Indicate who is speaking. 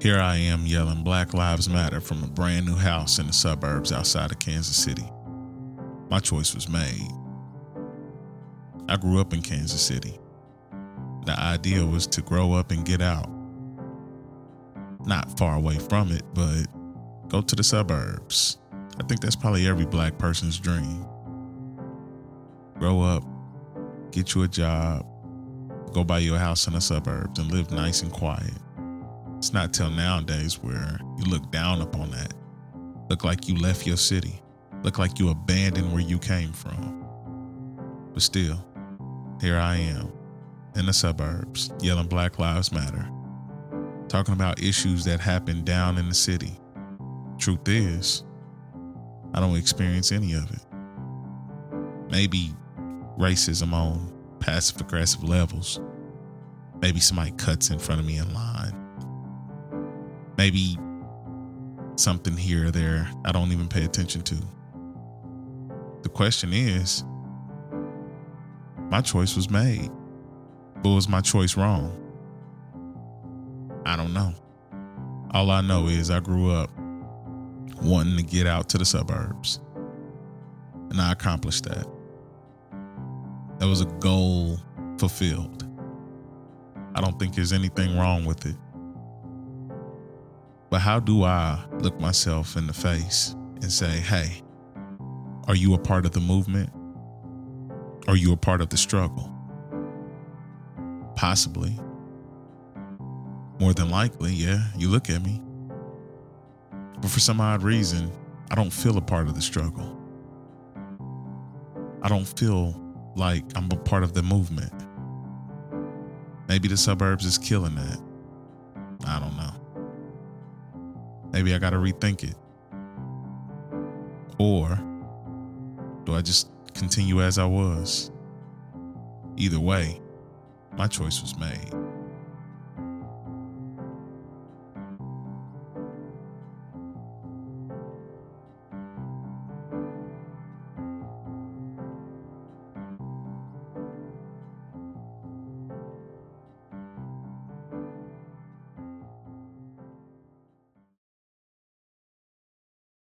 Speaker 1: Here I am yelling Black Lives Matter from a brand new house in the suburbs outside of Kansas City. My choice was made. I grew up in Kansas City. The idea was to grow up and get out. Not far away from it, but go to the suburbs. I think that's probably every black person's dream. Grow up, get you a job, go buy you a house in the suburbs, and live nice and quiet. It's not till nowadays where you look down upon that. Look like you left your city. Look like you abandoned where you came from. But still, here I am in the suburbs yelling Black Lives Matter, talking about issues that happen down in the city. Truth is, I don't experience any of it. Maybe racism on passive aggressive levels. Maybe somebody cuts in front of me in line maybe something here or there I don't even pay attention to. The question is my choice was made, but was my choice wrong? I don't know. All I know is I grew up wanting to get out to the suburbs, and I accomplished that. That was a goal fulfilled. I don't think there's anything wrong with it. But how do I look myself in the face and say, hey, are you a part of the movement? Are you a part of the struggle? Possibly. More than likely, yeah, you look at me. But for some odd reason, I don't feel a part of the struggle. I don't feel like I'm a part of the movement. Maybe the suburbs is killing that. I don't know. Maybe I got to rethink it. Or do I just continue as I was? Either way, my choice was made.